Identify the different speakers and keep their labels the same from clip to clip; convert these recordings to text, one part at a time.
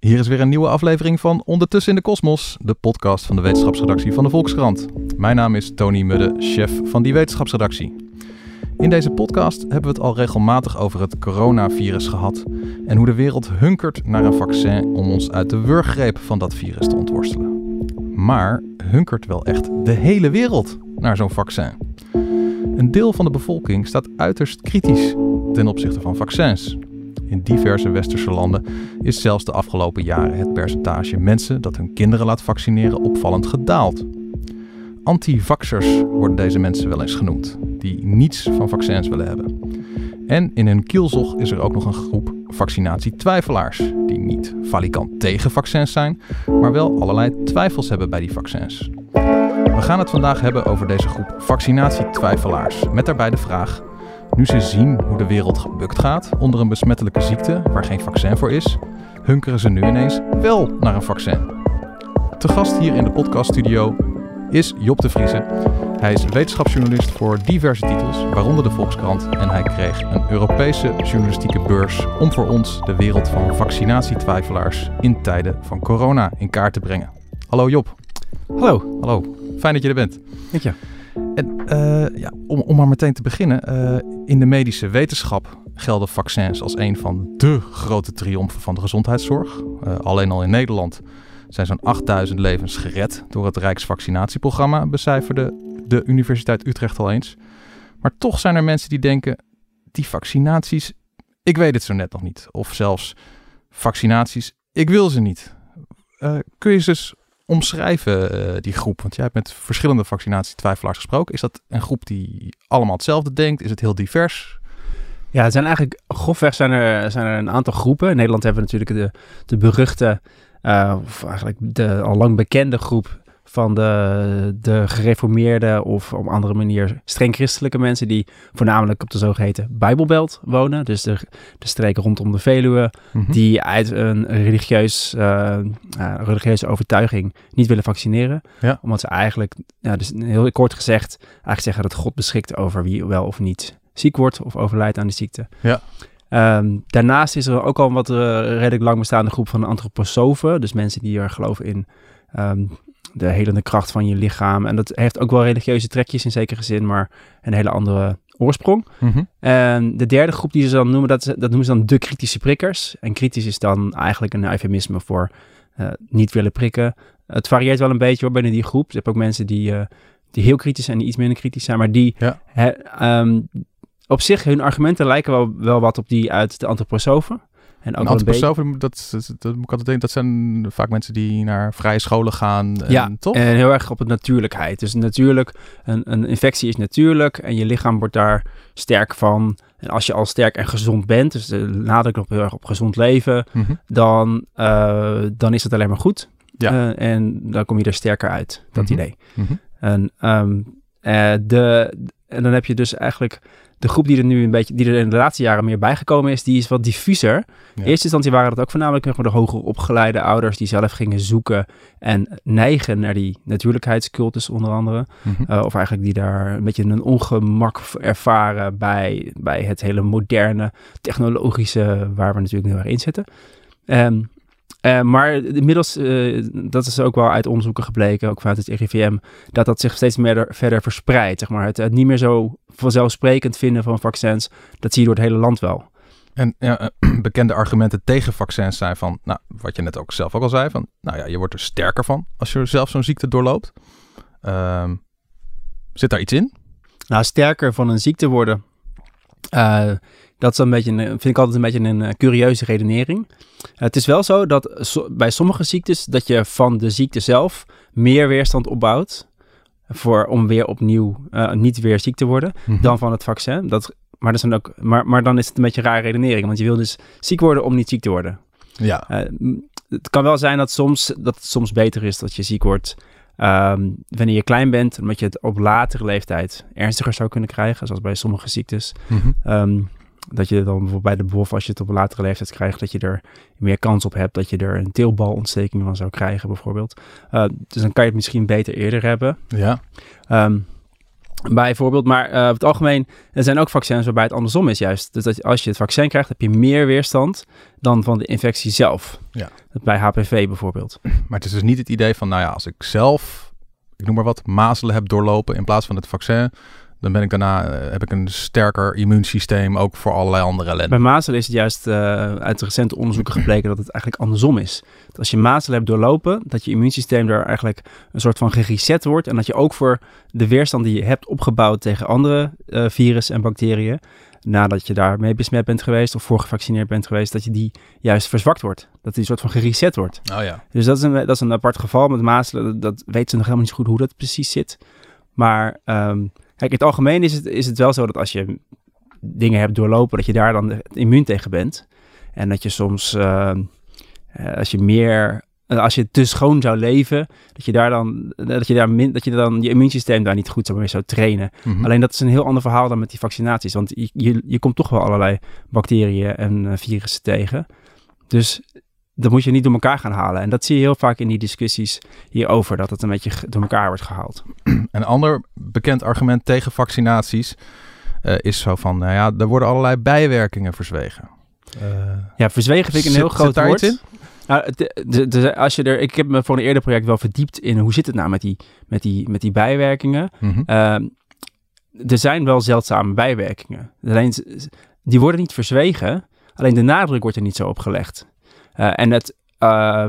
Speaker 1: Hier is weer een nieuwe aflevering van Ondertussen in de Kosmos, de podcast van de wetenschapsredactie van de Volkskrant. Mijn naam is Tony Mudde, chef van die wetenschapsredactie. In deze podcast hebben we het al regelmatig over het coronavirus gehad en hoe de wereld hunkert naar een vaccin om ons uit de wurggreep van dat virus te ontworstelen. Maar hunkert wel echt de hele wereld naar zo'n vaccin? Een deel van de bevolking staat uiterst kritisch ten opzichte van vaccins. In diverse westerse landen is zelfs de afgelopen jaren het percentage mensen dat hun kinderen laat vaccineren opvallend gedaald. Anti-vaxxers worden deze mensen wel eens genoemd, die niets van vaccins willen hebben. En in hun kielzog is er ook nog een groep vaccinatietwijfelaars, die niet valikant tegen vaccins zijn, maar wel allerlei twijfels hebben bij die vaccins. We gaan het vandaag hebben over deze groep vaccinatietwijfelaars, met daarbij de vraag nu ze zien hoe de wereld gebukt gaat onder een besmettelijke ziekte waar geen vaccin voor is, hunkeren ze nu ineens wel naar een vaccin. Te gast hier in de podcaststudio is Job de Vriese. Hij is wetenschapsjournalist voor diverse titels, waaronder de Volkskrant. En hij kreeg een Europese journalistieke beurs om voor ons de wereld van vaccinatietwijfelaars in tijden van corona in kaart te brengen. Hallo Job.
Speaker 2: Hallo.
Speaker 1: Hallo, fijn dat je er bent.
Speaker 2: Dank je.
Speaker 1: En uh, ja, om, om maar meteen te beginnen. Uh, in de medische wetenschap gelden vaccins als een van de grote triomfen van de gezondheidszorg. Uh, alleen al in Nederland zijn zo'n 8000 levens gered door het Rijksvaccinatieprogramma, becijferde de Universiteit Utrecht al eens. Maar toch zijn er mensen die denken: die vaccinaties, ik weet het zo net nog niet. Of zelfs vaccinaties, ik wil ze niet. kun je ze dus omschrijven, uh, die groep? Want jij hebt met verschillende vaccinatietwijfelaars gesproken. Is dat een groep die allemaal hetzelfde denkt? Is het heel divers?
Speaker 2: Ja, het zijn eigenlijk grofweg zijn er, zijn er een aantal groepen. In Nederland hebben we natuurlijk de, de beruchte, uh, of eigenlijk de al lang bekende groep van de, de gereformeerde of op andere manier streng christelijke mensen die voornamelijk op de zogeheten Bijbelbelt wonen. Dus de, de streken rondom de Veluwe, mm-hmm. die uit een religieus, uh, uh, religieuze overtuiging niet willen vaccineren.
Speaker 1: Ja.
Speaker 2: Omdat ze eigenlijk, ja, dus heel kort gezegd, eigenlijk zeggen dat God beschikt over wie wel of niet ziek wordt of overlijdt aan de ziekte.
Speaker 1: Ja.
Speaker 2: Um, daarnaast is er ook al een wat uh, redelijk lang bestaande groep van antroposofen. Dus mensen die er geloven in um, de helende kracht van je lichaam. En dat heeft ook wel religieuze trekjes in zekere zin, maar een hele andere oorsprong.
Speaker 1: Mm-hmm.
Speaker 2: En de derde groep die ze dan noemen, dat, dat noemen ze dan de kritische prikkers. En kritisch is dan eigenlijk een eufemisme voor uh, niet willen prikken. Het varieert wel een beetje hoor, binnen die groep. Je hebt ook mensen die, uh, die heel kritisch zijn, die iets minder kritisch zijn, maar die
Speaker 1: ja.
Speaker 2: he, um, op zich, hun argumenten lijken wel, wel wat op die uit de antroposofen.
Speaker 1: En ook antroposofen, dat, dat, dat, moet ik altijd denken, dat zijn vaak mensen die naar vrije scholen gaan. En,
Speaker 2: ja,
Speaker 1: toch?
Speaker 2: en heel erg op het natuurlijkheid. Dus natuurlijk, een, een infectie is natuurlijk en je lichaam wordt daar sterk van. En als je al sterk en gezond bent, dus de nadruk op heel erg op gezond leven,
Speaker 1: mm-hmm.
Speaker 2: dan, uh, dan is het alleen maar goed.
Speaker 1: Ja.
Speaker 2: Uh, en dan kom je er sterker uit, dat
Speaker 1: mm-hmm.
Speaker 2: idee.
Speaker 1: Mm-hmm.
Speaker 2: En, um, uh, de, en dan heb je dus eigenlijk de groep die er nu een beetje, die er in de laatste jaren meer bijgekomen is, die is wat diffuser.
Speaker 1: Ja.
Speaker 2: In eerste instantie waren dat ook voornamelijk de hoger opgeleide ouders die zelf gingen zoeken en neigen naar die natuurlijkheidscultus onder andere.
Speaker 1: Mm-hmm.
Speaker 2: Uh, of eigenlijk die daar een beetje een ongemak ervaren bij, bij het hele moderne, technologische, waar we natuurlijk heel erg in zitten. Um, uh, maar inmiddels, uh, dat is ook wel uit onderzoeken gebleken, ook vanuit het RIVM, dat dat zich steeds meer verder verspreidt. Zeg maar. het, het niet meer zo vanzelfsprekend vinden van vaccins, dat zie je door het hele land wel.
Speaker 1: En ja, uh, bekende argumenten tegen vaccins zijn van, nou, wat je net ook zelf ook al zei, van, nou ja, je wordt er sterker van als je zelf zo'n ziekte doorloopt. Uh, zit daar iets in?
Speaker 2: Nou, sterker van een ziekte worden, uh, dat is een beetje, een, vind ik altijd een beetje een, een curieuze redenering. Het is wel zo dat so, bij sommige ziektes dat je van de ziekte zelf meer weerstand opbouwt voor, om weer opnieuw uh, niet weer ziek te worden
Speaker 1: Mhm.
Speaker 2: dan van het vaccin. Dat, maar, dat dan ook, maar, maar dan is het een beetje een rare redenering, want je wil dus ziek worden om niet ziek te worden.
Speaker 1: Ja.
Speaker 2: Uh, het kan wel zijn dat, soms, dat het soms beter is dat je ziek wordt um, wanneer je klein bent, omdat je het op latere leeftijd ernstiger zou kunnen krijgen, zoals bij sommige ziektes. Um, dat je dan bijvoorbeeld bij de BOF, als je het op een latere leeftijd krijgt, dat je er meer kans op hebt dat je er een teelbalontsteking van zou krijgen, bijvoorbeeld. Uh, dus dan kan je het misschien beter eerder hebben.
Speaker 1: Ja.
Speaker 2: Um, Bijvoorbeeld, maar uh, op het algemeen, er zijn ook vaccins waarbij het andersom is juist. Dus dat als je het vaccin krijgt, heb je meer weerstand dan van de infectie zelf.
Speaker 1: Ja.
Speaker 2: Bij HPV bijvoorbeeld.
Speaker 1: Maar het is dus niet het idee van, nou ja, als ik zelf, ik noem maar wat, mazelen heb doorlopen in plaats van het vaccin, dan ben ik daarna, eh, heb ik een sterker immuunsysteem ook voor allerlei andere ellende.
Speaker 2: Bij mazelen is het juist uh, uit recente onderzoeken gebleken dat het eigenlijk andersom is. Dat als je mazelen hebt doorlopen, dat je immuunsysteem daar eigenlijk een soort van gereset wordt. En dat je ook voor de weerstand die je hebt opgebouwd tegen andere uh, virussen en bacteriën, nadat je daarmee besmet bent geweest of voor gevaccineerd bent geweest, dat je die juist verzwakt wordt. Dat die soort van gereset wordt.
Speaker 1: Oh ja.
Speaker 2: Dus dat is een, dat is een apart geval met mazelen. Dat, dat weten ze nog helemaal niet zo goed hoe dat precies zit. Maar um, Kijk, in het algemeen is het, is het wel zo dat als je dingen hebt doorlopen, dat je daar dan immuun tegen bent. En dat je soms, uh, als je meer, als je te schoon zou leven, dat je daar dan, dat je daar min, dat je dan je immuunsysteem daar niet goed zou, mee zou trainen.
Speaker 1: Mhm.
Speaker 2: Alleen dat is een heel ander verhaal dan met die vaccinaties, want je, je, je komt toch wel allerlei bacteriën en virussen tegen. Dus dat moet je niet door elkaar gaan halen. En dat zie je heel vaak in die discussies hierover, dat het een beetje door elkaar wordt gehaald.
Speaker 1: Een ander bekend argument tegen vaccinaties uh, is zo van, nou ja, er worden allerlei bijwerkingen verzwegen.
Speaker 2: Uh, ja, verzwegen vind ik een heel groot woord. In? Nou, de, de, de, als je er, ik heb me voor een eerder project wel verdiept in hoe zit het nou met die, met die, met die bijwerkingen.
Speaker 1: Mm -hmm.
Speaker 2: uh, er zijn wel zeldzame bijwerkingen. Alleen, die worden niet verzwegen, alleen de nadruk wordt er niet zo op gelegd. Uh, en, het, uh,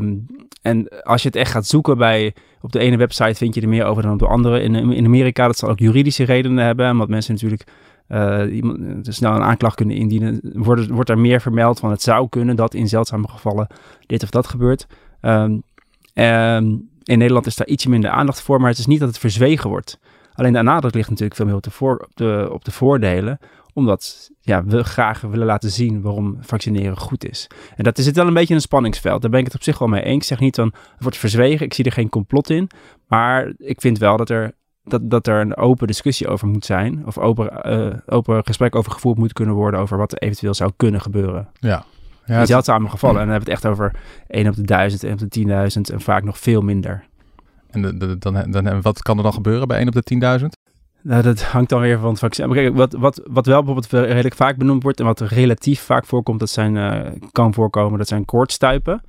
Speaker 2: en als je het echt gaat zoeken bij, op de ene website vind je er meer over dan op de andere. In, in Amerika, dat zal ook juridische redenen hebben, omdat mensen natuurlijk uh, snel een aanklacht kunnen indienen. Wordt, wordt er meer vermeld van het zou kunnen dat in zeldzame gevallen dit of dat gebeurt. Um, um, in Nederland is daar ietsje minder aandacht voor, maar het is niet dat het verzwegen wordt. Alleen de nadruk ligt natuurlijk veel meer op de, voor, op de, op de voordelen omdat ja, we graag willen laten zien waarom vaccineren goed is. En dat is het wel een beetje een spanningsveld. Daar ben ik het op zich wel mee eens. Ik zeg niet dan, het wordt verzwegen. Ik zie er geen complot in. Maar ik vind wel dat er, dat, dat er een open discussie over moet zijn. Of open, uh, open gesprek over gevoerd moet kunnen worden over wat er eventueel zou kunnen gebeuren.
Speaker 1: Ja.
Speaker 2: Ja, in zeldzame gevallen. En dan hebben we het echt over 1 op de 1000, 1 op de 10.000 en vaak nog veel minder.
Speaker 1: En de, de, dan, dan, wat kan er dan gebeuren bij 1 op de 10.000?
Speaker 2: Nou, dat hangt dan weer van het vaccin. Maar kijk, wat, wat, wat wel bijvoorbeeld redelijk vaak benoemd wordt en wat relatief vaak voorkomt, dat zijn, uh, kan voorkomen, dat zijn koortstuipen.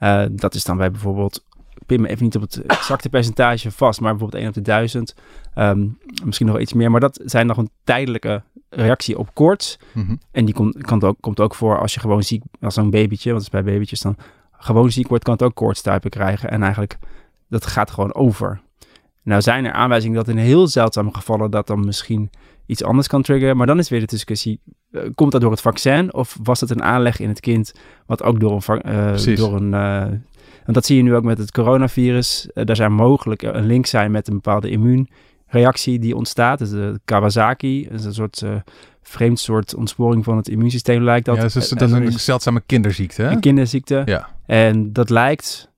Speaker 2: Uh, dat is dan bij bijvoorbeeld, ik pin me even niet op het exacte percentage vast, maar bijvoorbeeld 1 op de 1000. Um, misschien nog iets meer, maar dat zijn nog een tijdelijke reactie op koorts.
Speaker 1: Mm -hmm.
Speaker 2: En die komt, kan ook, komt ook voor als je gewoon ziek, als zo'n babytje, want het is bij babytjes dan gewoon ziek wordt, kan het ook koortstuipen krijgen. En eigenlijk, dat gaat gewoon over. Nou zijn er aanwijzingen dat in heel zeldzame gevallen dat dan misschien iets anders kan triggeren. Maar dan is weer de discussie, uh, komt dat door het vaccin of was het een aanleg in het kind wat ook door een... Uh, door een uh, want dat zie je nu ook met het coronavirus. daar zou mogelijk een link zijn met een bepaalde immuunreactie die ontstaat. Dus de Kawasaki, is een soort vreemd soort ontsporing van het immuunsysteem lijkt dat.
Speaker 1: Ja, dus dat is een zeldzame kinderziekte hè?
Speaker 2: Een kinderziekte.
Speaker 1: Ja.
Speaker 2: En dat lijkt...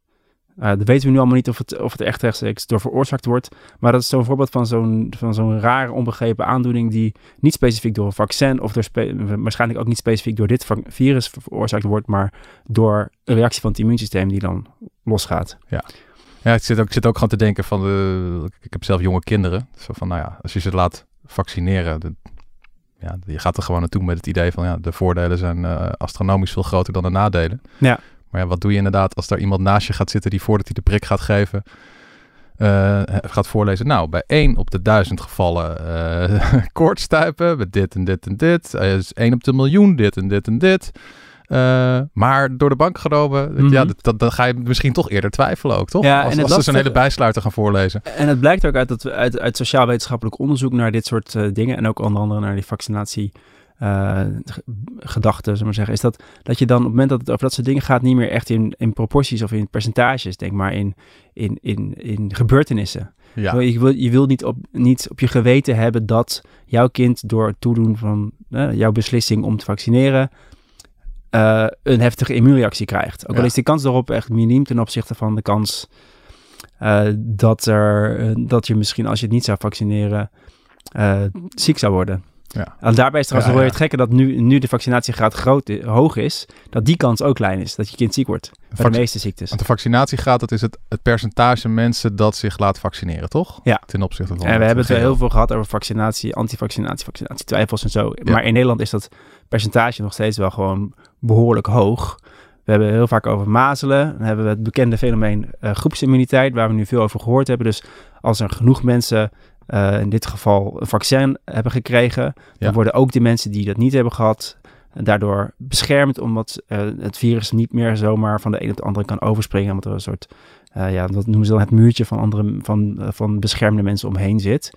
Speaker 2: Uh, dat weten we nu allemaal niet of het, of het echt rechtstreeks door veroorzaakt wordt. Maar dat is zo'n voorbeeld van zo'n, van zo'n rare onbegrepen aandoening die niet specifiek door een vaccin of door waarschijnlijk ook niet specifiek door dit virus veroorzaakt wordt, maar door een reactie van het immuunsysteem die dan losgaat.
Speaker 1: Ja. Ja, ik zit ook, ik zit ook gewoon te denken van, de, ik heb zelf jonge kinderen. Zo van, nou ja, als je ze laat vaccineren, de, ja, je gaat er gewoon naartoe met het idee van, ja, de voordelen zijn uh, astronomisch veel groter dan de nadelen.
Speaker 2: Ja.
Speaker 1: Maar ja, wat doe je inderdaad als daar iemand naast je gaat zitten die voordat hij de prik gaat geven, uh, gaat voorlezen. Nou, bij 1 op de duizend gevallen uh, koortstuipen met dit en dit en dit. Uh, is 1 op de miljoen dit en dit en dit. Uh, maar door de bank genomen, mm -hmm. ja, dat, dan ga je misschien toch eerder twijfelen ook, toch?
Speaker 2: Ja,
Speaker 1: als
Speaker 2: en
Speaker 1: als ze zo'n hele bijsluiter gaan voorlezen.
Speaker 2: En het blijkt ook uit, dat, uit, uit sociaal-wetenschappelijk onderzoek naar dit soort dingen en ook onder andere naar die vaccinatie uh, gedachte, zullen we zeggen, is dat, dat je dan op het moment dat het over dat soort dingen gaat, niet meer echt in, in proporties of in percentages denk maar in, in, in, in gebeurtenissen.
Speaker 1: Ja.
Speaker 2: Je, wil, je wil niet op, niet op je geweten hebben dat jouw kind door het toedoen van uh, jouw beslissing om te vaccineren uh, een heftige immuunreactie krijgt. Ook ja. al is de kans daarop echt miniem ten opzichte van de kans uh, dat, er, dat je misschien als je het niet zou vaccineren ziek zou worden.
Speaker 1: Ja.
Speaker 2: En daarbij is trouwens
Speaker 1: Ja,
Speaker 2: weer het gekke dat nu, nu de vaccinatiegraad groot, hoog is, dat die kans ook klein is. Dat je kind ziek wordt. Bij de meeste ziektes.
Speaker 1: Want de vaccinatiegraad, dat is het, het percentage mensen dat zich laat vaccineren, toch?
Speaker 2: Ja.
Speaker 1: Ten opzichte van
Speaker 2: En we hebben het heel veel gehad over vaccinatie, antivaccinatie, vaccinatie, twijfels en zo. Maar in Nederland is dat percentage nog steeds wel gewoon behoorlijk hoog. We hebben heel vaak over mazelen. Dan hebben we het bekende fenomeen eh, groepsimmuniteit, waar we nu veel over gehoord hebben. Dus als er genoeg mensen, eh, in dit geval een vaccin hebben gekregen,
Speaker 1: Ja.
Speaker 2: dan worden ook de mensen die dat niet hebben gehad, eh, daardoor beschermd, omdat eh, het virus niet meer zomaar van de een op de andere kan overspringen, omdat er een soort, ja, dat noemen ze dan het muurtje van, andere, van, van beschermde mensen omheen zit.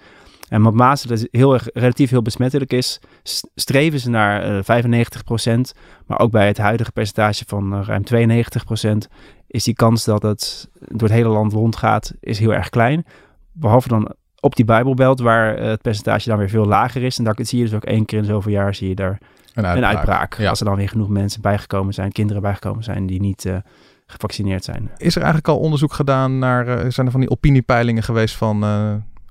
Speaker 2: En omdat mazelen dus heel erg, relatief heel besmettelijk is, streven ze naar eh 95%. Maar ook bij het huidige percentage van ruim 92% is die kans dat het door het hele land rondgaat, is heel erg klein. Behalve dan op die Bijbelbelt, waar eh, het percentage dan weer veel lager is. En daar zie je dus ook één keer in zoveel jaar zie je daar
Speaker 1: Een
Speaker 2: een
Speaker 1: uitbraak. Ja.
Speaker 2: Als er dan weer genoeg mensen bijgekomen zijn, kinderen bijgekomen zijn die niet eh, gevaccineerd zijn.
Speaker 1: Is er eigenlijk al onderzoek gedaan naar, eh, zijn er van die opiniepeilingen geweest van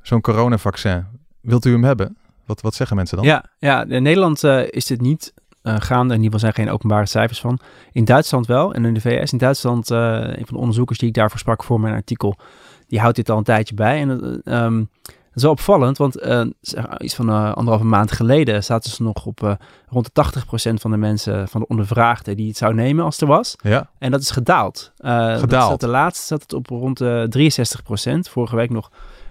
Speaker 1: zo'n coronavaccin? Wilt u hem hebben? Wat, wat zeggen mensen dan?
Speaker 2: Ja, ja, in Nederland is dit niet gaande. In ieder geval zijn er geen openbare cijfers van. In Duitsland wel. En in de VS. In Duitsland, een van de onderzoekers die ik daarvoor sprak voor mijn artikel, die houdt dit al een tijdje bij. En eh, ehm, dat is wel opvallend, want eh, iets van eh, anderhalve maand geleden zaten ze nog op rond de 80% van de mensen, van de ondervraagden, die het zou nemen als er was.
Speaker 1: Ja?
Speaker 2: En dat is gedaald. Dat
Speaker 1: Gedaald.
Speaker 2: zat de laatste zat het op rond de 63% Vorige week nog.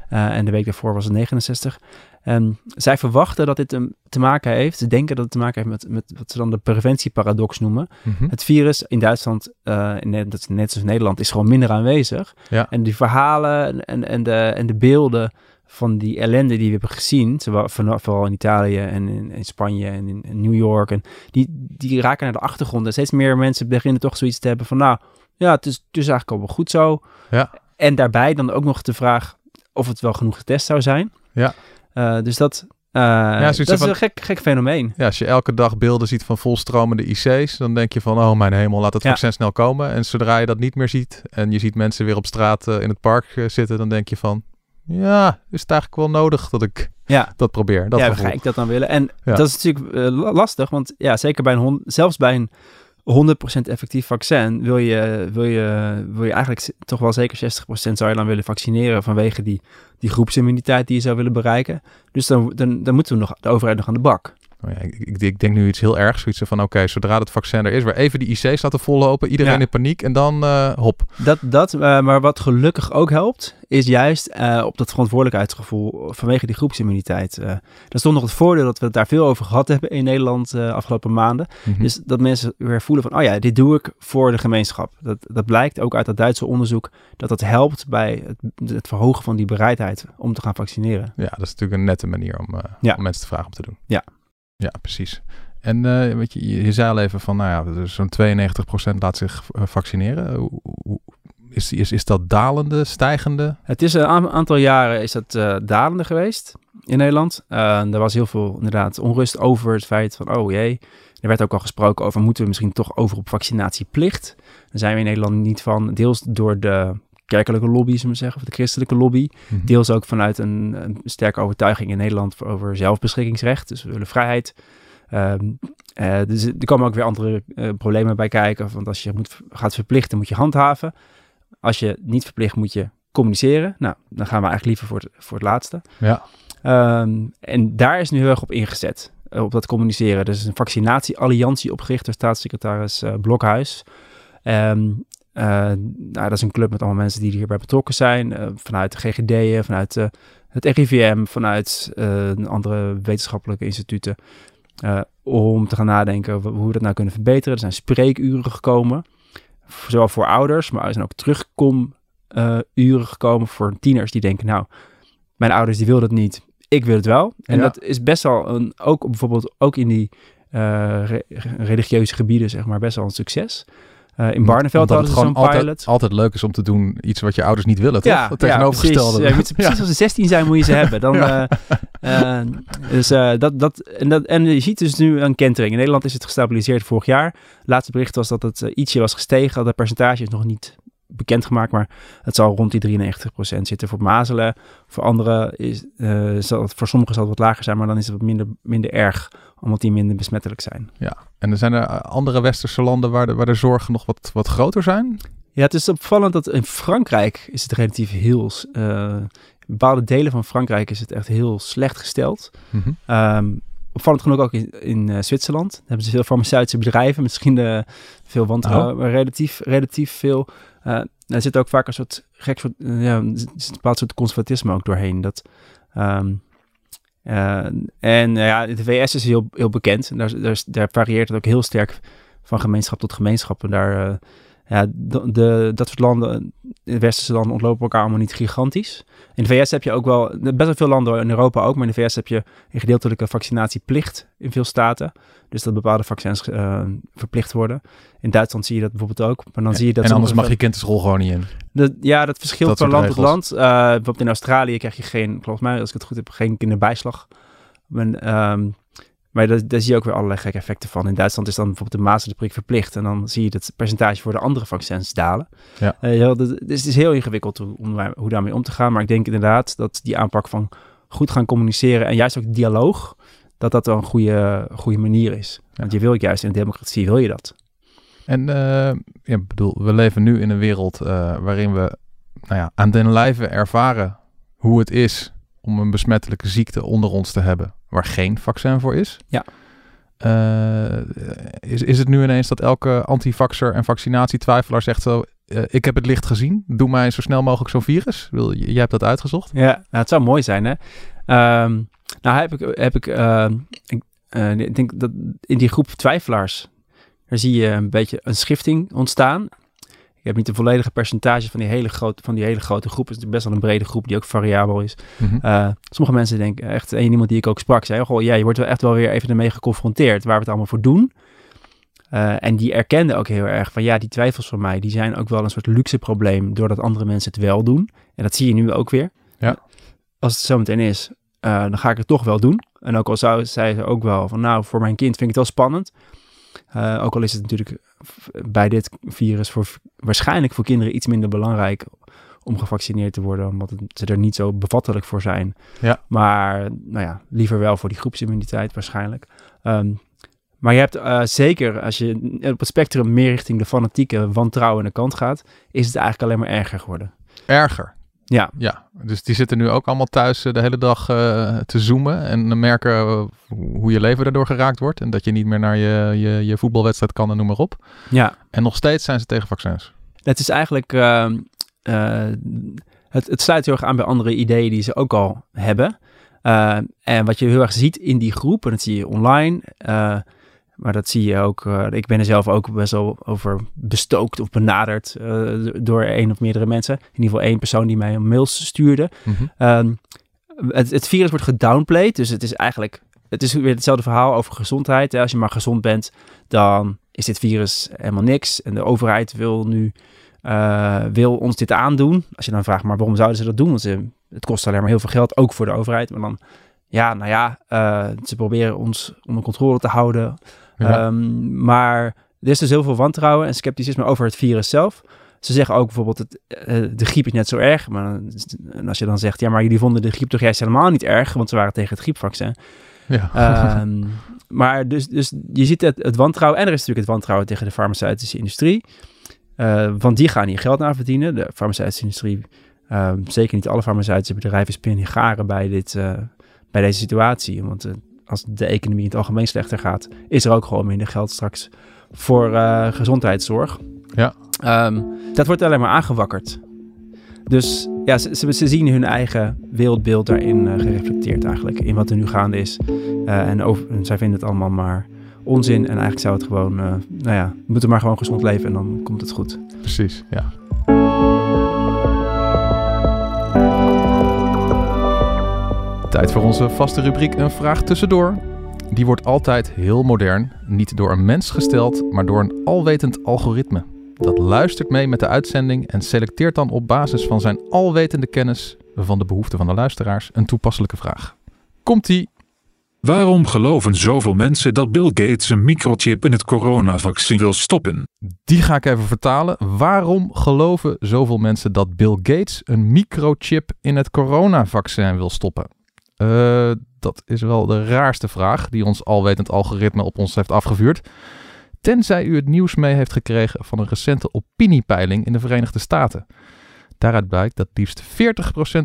Speaker 2: en de week daarvoor was het 69. En zij verwachten dat dit een, te maken heeft. Ze denken dat het te maken heeft met, met wat ze dan de preventieparadox noemen.
Speaker 1: Mhm.
Speaker 2: Het virus in Duitsland, eh, in, net- net zoals Nederland, is gewoon minder aanwezig.
Speaker 1: Ja.
Speaker 2: En die verhalen en, en, de, en de beelden van die ellende die we hebben gezien, vooral in Italië en in, in Spanje en in, in New York, en die, die raken naar de achtergrond. En steeds meer mensen beginnen toch zoiets te hebben van, nou, ja, het is, het is eigenlijk al wel goed zo.
Speaker 1: Ja.
Speaker 2: En daarbij dan ook nog de vraag of het wel genoeg getest zou zijn.
Speaker 1: Ja.
Speaker 2: Eh, dus dat, eh, dat is
Speaker 1: van-
Speaker 2: een gek, gek fenomeen.
Speaker 1: Ja, als je elke dag beelden ziet van volstromende IC's, dan denk je van, oh mijn hemel, laat het
Speaker 2: Ja.
Speaker 1: vaccin snel komen. En zodra je dat niet meer ziet en je ziet mensen weer op straat eh, in het park zitten, dan denk je van, ja, is het eigenlijk wel nodig dat ik
Speaker 2: Ja.
Speaker 1: dat probeer. Dat
Speaker 2: ja,
Speaker 1: gevoel.
Speaker 2: ga ik dat dan willen? En
Speaker 1: Ja.
Speaker 2: dat is natuurlijk la- lastig, want ja, zeker bij een hond, zelfs bij een 100% effectief vaccin wil je, wil je, wil je eigenlijk toch wel zeker 60% zou je dan willen vaccineren vanwege die, die groepsimmuniteit die je zou willen bereiken. Dus dan, dan, dan moeten we nog de overheid nog aan de bak.
Speaker 1: Oh ja, ik, ik, ik denk nu iets heel ergs, zoiets van, oké, zodra het vaccin er is, weer even die IC's laten vollopen, iedereen
Speaker 2: Ja.
Speaker 1: in paniek en dan eh, hop.
Speaker 2: Dat, dat, eh, maar wat gelukkig ook helpt, is juist eh, op dat verantwoordelijkheidsgevoel vanwege die groepsimmuniteit. Dat is toch nog het voordeel dat we het daar veel over gehad hebben in Nederland de afgelopen maanden.
Speaker 1: Mhm.
Speaker 2: Dus dat mensen weer voelen van, oh ja, dit doe ik voor de gemeenschap. Dat, dat blijkt ook uit dat Duitse onderzoek, dat dat helpt bij het, het verhogen van die bereidheid om te gaan vaccineren.
Speaker 1: Ja, dat is natuurlijk een nette manier om,
Speaker 2: Ja.
Speaker 1: om mensen te vragen om te doen.
Speaker 2: Ja.
Speaker 1: Ja, precies. En eh, weet je, je, zei al even van, nou ja, zo'n 92% laat zich eh, vaccineren. Is, is, is dat dalende, stijgende?
Speaker 2: Het is een a- aantal jaren is dat eh, dalende geweest in Nederland. Eh, er was heel veel inderdaad onrust over het feit van, oh jee, er werd ook al gesproken over, moeten we misschien toch over op vaccinatieplicht? Daar zijn we in Nederland niet van, deels door de kerkelijke lobby, zullen we zeggen, of de christelijke lobby.
Speaker 1: Mhm.
Speaker 2: Deels ook vanuit een, een sterke overtuiging in Nederland voor- over zelfbeschikkingsrecht. Dus we willen vrijheid. Ehm, eh, dus er komen ook weer andere eh, problemen bij kijken. Want als je moet, gaat verplichten, moet je handhaven. Als je niet verplicht, moet je communiceren. Nou, dan gaan we eigenlijk liever voor het, voor het laatste.
Speaker 1: Ja.
Speaker 2: Ehm, en daar is nu heel erg op ingezet. eh, op dat communiceren. Dus een vaccinatiealliantie opgericht door staatssecretaris Blokhuis. Ehm, eh, nou, dat is een club met allemaal mensen die hierbij betrokken zijn. eh, vanuit de GGD'en, vanuit eh, het RIVM, vanuit andere wetenschappelijke instituten. om te gaan nadenken hoe we dat nou kunnen verbeteren. Er zijn spreekuren gekomen. Zowel voor ouders, maar er zijn ook terugkomuren gekomen voor tieners die denken... nou, mijn ouders die wilden het niet, ik wil het wel. En
Speaker 1: Ja.
Speaker 2: dat is best wel een, ook bijvoorbeeld ook in die re- religieuze gebieden, zeg maar, best wel een succes. Eh, in Barneveld hadden
Speaker 1: het
Speaker 2: ze zo'n
Speaker 1: altijd,
Speaker 2: pilot.
Speaker 1: altijd leuk is om te doen iets wat je ouders niet willen, toch?
Speaker 2: Ja,
Speaker 1: tegenovergestelde.
Speaker 2: Ja, precies. Ja, precies als ze 16 zijn, moet je ze hebben. Dan,
Speaker 1: Ja.
Speaker 2: eh, eh, dus, dat, dat, en, dat, en je ziet dus nu een kentering. In Nederland is het gestabiliseerd vorig jaar. Laatste bericht was dat het ietsje was gestegen. Dat percentage is nog niet bekendgemaakt, maar het zal rond die 93% zitten voor mazelen. Voor anderen is, uh, zal het, voor sommigen zal het wat lager zijn, maar dan is het wat minder, minder erg, omdat die minder besmettelijk zijn.
Speaker 1: Ja, en er zijn er andere westerse landen waar de, waar de zorgen nog wat, wat groter zijn?
Speaker 2: Ja, het is opvallend dat in Frankrijk is het relatief heel... Uh, in bepaalde delen van Frankrijk is het echt heel slecht gesteld. Mm -hmm. Opvallend genoeg ook in, in uh, Zwitserland. Daar hebben ze veel farmaceutische bedrijven, misschien de, veel wantrouwen, oh. maar relatief, relatief veel. Uh, er zit ook vaak een soort gek soort, ja, een bepaald soort conservatisme ook doorheen. Dat, um, en ja, de VS is heel, heel bekend. En daar, daar, daar varieert het ook heel sterk van gemeenschap tot gemeenschap. En daar ja, de, de, dat soort landen, de westerse landen, ontlopen elkaar allemaal niet gigantisch. In de VS heb je ook wel, best wel veel landen in Europa ook, maar in de VS heb je een gedeeltelijke vaccinatieplicht in veel staten. Dus dat bepaalde vaccins uh, verplicht worden. In Duitsland zie je dat bijvoorbeeld ook. Maar dan zie je dat
Speaker 1: en anders mag je kind de school gewoon niet in.
Speaker 2: De, ja, dat verschilt dat van land tot land. Uh, bijvoorbeeld in Australië krijg je geen, volgens mij, als ik het goed heb, geen kinderbijslag. Men, um, maar daar, daar, zie je ook weer allerlei gekke effecten van. In Duitsland is dan bijvoorbeeld de mazelenprik verplicht. En dan zie je dat het percentage voor de andere vaccins dalen. Ja. Uh, ja, dus het is heel ingewikkeld hoe, hoe daarmee om te gaan. Maar ik denk inderdaad dat die aanpak van goed gaan communiceren en juist ook dialoog, dat dat wel een goede, goede manier is. Ja. Want je wil juist in een democratie, wil je dat.
Speaker 1: En uh, ja, bedoel, we leven nu in een wereld uh, waarin we nou ja, aan den lijve ervaren hoe het is om een besmettelijke ziekte onder ons te hebben waar geen vaccin voor is.
Speaker 2: Ja.
Speaker 1: Uh, is, is het nu ineens dat elke antivaxer en vaccinatietwijfelaar zegt zo... Uh, ik heb het licht gezien, doe mij zo snel mogelijk zo'n virus. Wil, jij hebt dat uitgezocht?
Speaker 2: Ja, nou, het zou mooi zijn hè. Um, nou heb ik, heb ik, uh, ik uh, denk dat in die groep twijfelaars... daar zie je een beetje een schifting ontstaan. Ik heb niet de volledige percentage van die hele grote, van die hele grote groep. Het is best wel een brede groep die ook variabel is. Mm -hmm. sommige mensen denken echt, en iemand die ik ook sprak, zei: Goh, ja, je wordt wel echt wel weer even ermee geconfronteerd waar we het allemaal voor doen. Uh, en die erkenden ook heel erg van ja, die twijfels van mij, die zijn ook wel een soort luxe probleem doordat andere mensen het wel doen. En dat zie je nu ook weer.
Speaker 1: Ja.
Speaker 2: Als het zo meteen is, uh, dan ga ik het toch wel doen. En ook al zou, zei ze ook wel van nou, voor mijn kind vind ik het wel spannend. Uh, ook al is het natuurlijk bij dit virus voor, waarschijnlijk voor kinderen iets minder belangrijk om gevaccineerd te worden, omdat ze er niet zo bevattelijk voor zijn.
Speaker 1: Ja.
Speaker 2: Maar nou ja, liever wel voor die groepsimmuniteit waarschijnlijk. Um, maar je hebt uh, zeker, als je op het spectrum meer richting de fanatieke wantrouwende kant gaat, is het eigenlijk alleen maar erger geworden.
Speaker 1: Erger?
Speaker 2: Ja.
Speaker 1: ja, dus die zitten nu ook allemaal thuis uh, de hele dag uh, te zoomen en merken uh, hoe je leven daardoor geraakt wordt. En dat je niet meer naar je, je, je voetbalwedstrijd kan en noem maar op.
Speaker 2: Ja.
Speaker 1: En nog steeds zijn ze tegen vaccins.
Speaker 2: Het is eigenlijk, ehm, het, het sluit heel erg aan bij andere ideeën die ze ook al hebben. en wat je heel erg ziet in die groep, en dat zie je online maar dat zie je ook. Uh, ik ben er zelf ook best wel over bestookt of benaderd uh, door één of meerdere mensen. In ieder geval één persoon die mij een mails stuurde. Mm -hmm. um, het, het, virus wordt gedownplayed. Dus het is eigenlijk. Het is weer hetzelfde verhaal over gezondheid. Hè. Als je maar gezond bent, dan is dit virus helemaal niks. En de overheid wil nu. Uh, wil ons dit aandoen. Als je dan vraagt, maar waarom zouden ze dat doen? Want ze, het kost alleen maar heel veel geld, ook voor de overheid. Maar dan, ja, nou ja, ze proberen ons onder controle te houden. Ja. Um, maar er is dus heel veel wantrouwen en scepticisme over het virus zelf. Ze zeggen ook bijvoorbeeld, het, uh, de griep is net zo erg. Maar en als je dan zegt, ja, maar jullie vonden de griep toch juist helemaal niet erg, want ze waren tegen het griepvaccin.
Speaker 1: Ja. Um,
Speaker 2: maar dus, dus je ziet het, het wantrouwen, en er is natuurlijk het wantrouwen tegen de farmaceutische industrie. Uh, want die gaan hier geld naar verdienen. De farmaceutische industrie, uh, zeker niet alle farmaceutische bedrijven, spinnen garen bij, dit, uh, bij deze situatie. Want als de economie in het algemeen slechter gaat, is er ook gewoon minder geld straks voor uh, gezondheidszorg.
Speaker 1: Ja.
Speaker 2: Um, dat wordt alleen maar aangewakkerd. Dus ja, ze, ze zien hun eigen wereldbeeld daarin uh, gereflecteerd eigenlijk, in wat er nu gaande is. Uh, en, over, en zij vinden het allemaal maar onzin. En eigenlijk zou het gewoon, nou ja, we moeten maar gewoon gezond leven en dan komt het goed.
Speaker 1: Precies, ja. Tijd voor onze vaste rubriek Een Vraag Tussendoor. Die wordt altijd heel modern, niet door een mens gesteld, maar door een alwetend algoritme. Dat luistert mee met de uitzending en selecteert dan op basis van zijn alwetende kennis van de behoeften van de luisteraars een toepasselijke vraag. Komt-ie!
Speaker 3: Waarom geloven zoveel mensen dat Bill Gates een microchip in het coronavaccin wil stoppen?
Speaker 1: Die ga ik even vertalen. Waarom geloven zoveel mensen dat Bill Gates een microchip in het coronavaccin wil stoppen? Uh, dat is wel de raarste vraag die ons alwetend algoritme op ons heeft afgevuurd. Tenzij u het nieuws mee heeft gekregen van een recente opiniepeiling in de Verenigde Staten. Daaruit blijkt dat liefst 40%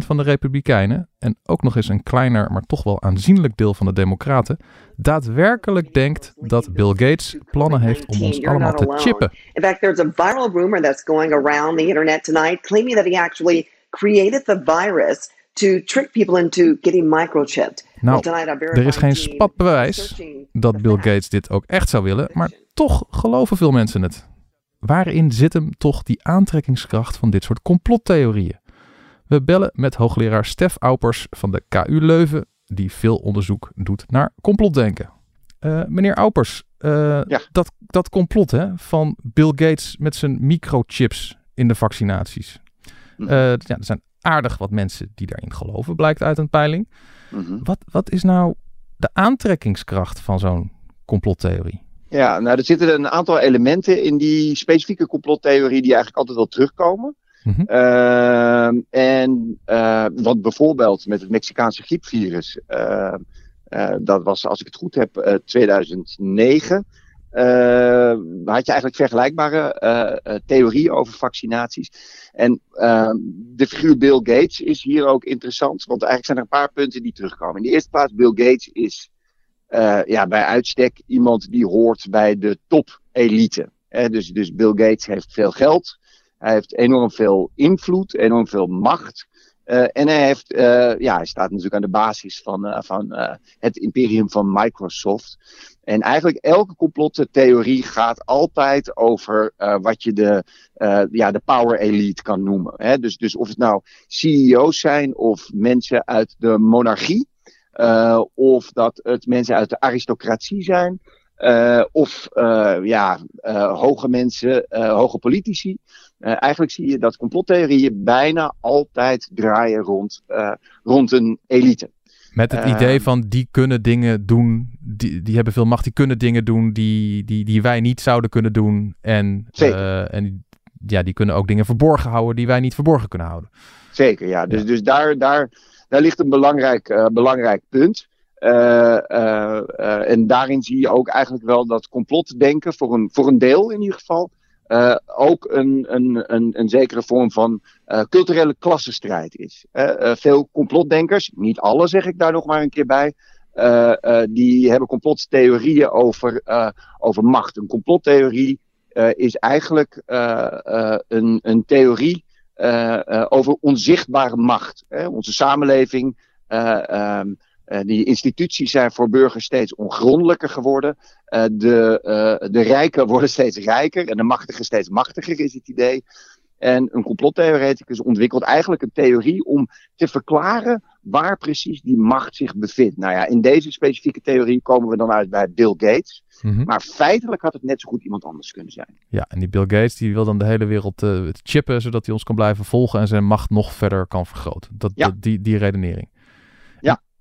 Speaker 1: van de Republikeinen en ook nog eens een kleiner, maar toch wel aanzienlijk deel van de Democraten daadwerkelijk denkt dat Bill Gates plannen heeft om ons allemaal te chippen.
Speaker 4: In fact, there's a viral rumor that's going around the internet tonight claiming that he actually created the virus to trick people into getting microchipped.
Speaker 1: Nou, er is geen spatbewijs dat Bill Gates dit ook echt zou willen, maar toch geloven veel mensen het. Waarin zit hem toch die aantrekkingskracht van dit soort complottheorieën? We bellen met hoogleraar Stef Aupers van de KU Leuven, die veel onderzoek doet naar complotdenken. Uh, meneer Aupers, uh, ja. dat, dat complot hè, van Bill Gates met zijn microchips in de vaccinaties. Uh, ja, er zijn aardig wat mensen die daarin geloven, blijkt uit een peiling. Mm wat, wat is nou de aantrekkingskracht van zo'n complottheorie?
Speaker 5: Ja, nou er zitten een aantal elementen in die specifieke complottheorie die eigenlijk altijd wel terugkomen. Mm -hmm. en uh, wat bijvoorbeeld met het Mexicaanse griepvirus, uh, dat was als ik het goed heb 2009. Had je eigenlijk vergelijkbare theorieën over vaccinaties. En de figuur Bill Gates is hier ook interessant, want eigenlijk zijn er een paar punten die terugkomen. In de eerste plaats, Bill Gates is ja, bij uitstek iemand die hoort bij de top-elite. Dus, dus Bill Gates heeft veel geld, hij heeft enorm veel invloed, enorm veel macht. Uh, en hij, heeft, uh, ja, hij staat natuurlijk aan de basis van, uh, van het imperium van Microsoft. En eigenlijk elke complottheorie gaat altijd over wat je de, ja, de power elite kan noemen. Hè? Dus, dus of het nou CEO's zijn of mensen uit de monarchie. Of dat het mensen uit de aristocratie zijn. Uh, of uh, ja, hoge mensen, hoge politici. eigenlijk zie je dat complottheorieën bijna altijd draaien rond, rond een elite.
Speaker 1: Met het idee van die kunnen dingen doen, die, die hebben veel macht, die kunnen dingen doen die, die, die wij niet zouden kunnen doen. En, en ja, die kunnen ook dingen verborgen houden die wij niet verborgen kunnen houden.
Speaker 5: Zeker, ja. Dus, ja. dus daar, daar, daar ligt een belangrijk, belangrijk punt. Uh, uh, en daarin zie je ook eigenlijk wel dat complotdenken, voor een, voor een deel in ieder geval, ook een, een, een, een zekere vorm van culturele klassenstrijd is. veel complotdenkers, niet alle zeg ik daar nog maar een keer bij, die hebben complottheorieën over, over macht. Een complottheorie is eigenlijk een, een theorie over onzichtbare macht. Onze samenleving, uh, um, die instituties zijn voor burgers steeds ongrondelijker geworden. de, de rijken worden steeds rijker en de machtigen steeds machtiger is het idee. En een complottheoreticus ontwikkelt eigenlijk een theorie om te verklaren waar precies die macht zich bevindt. Nou ja, in deze specifieke theorie komen we dan uit bij Bill Gates. Mm -hmm. Maar feitelijk had het net zo goed iemand anders kunnen zijn.
Speaker 1: Ja, en die Bill Gates die wil dan de hele wereld chippen, zodat hij ons kan blijven volgen en zijn macht nog verder kan vergroten. Dat, ja. dat die, die redenering.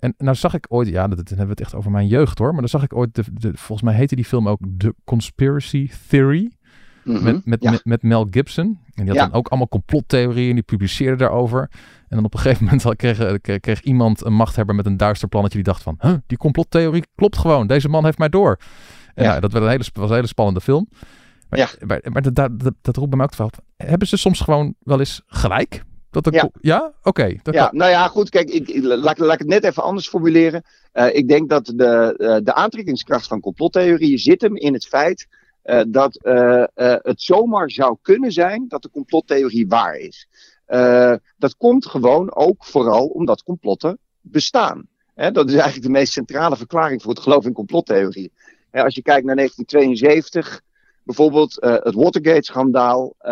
Speaker 1: En, nou zag ik ooit, ja, dat, dat hebben we het echt over mijn jeugd hoor, maar dan zag ik ooit, de, de, volgens mij heette die film ook The Conspiracy Theory. Mm -hmm. met, met, ja. met, met, Mel Gibson. En die had ja. dan ook allemaal complottheorieën die publiceerde daarover. En dan op een gegeven moment kreeg, kreeg, kreeg, iemand een machthebber met een duister plannetje die dacht van... Huh, die complottheorie klopt gewoon, deze man heeft mij door. En ja. nou, dat werd een hele, was een hele spannende film. Maar,
Speaker 5: ja.
Speaker 1: maar, maar dat, dat, roept bij mij ook het Hebben ze soms gewoon wel eens gelijk? Dat
Speaker 5: ja,
Speaker 1: ja? oké. Okay,
Speaker 5: ja, nou ja, goed. Kijk, ik, laat, laat ik het net even anders formuleren. Uh, ik denk dat de, uh, de aantrekkingskracht van complottheorieën zit hem in het feit uh, dat het zomaar zou kunnen zijn dat de complottheorie waar is. dat komt gewoon ook vooral omdat complotten bestaan. Hè, dat is eigenlijk de meest centrale verklaring voor het geloof in complottheorieën. als je kijkt naar 1972, bijvoorbeeld uh, het Watergate-schandaal. Uh,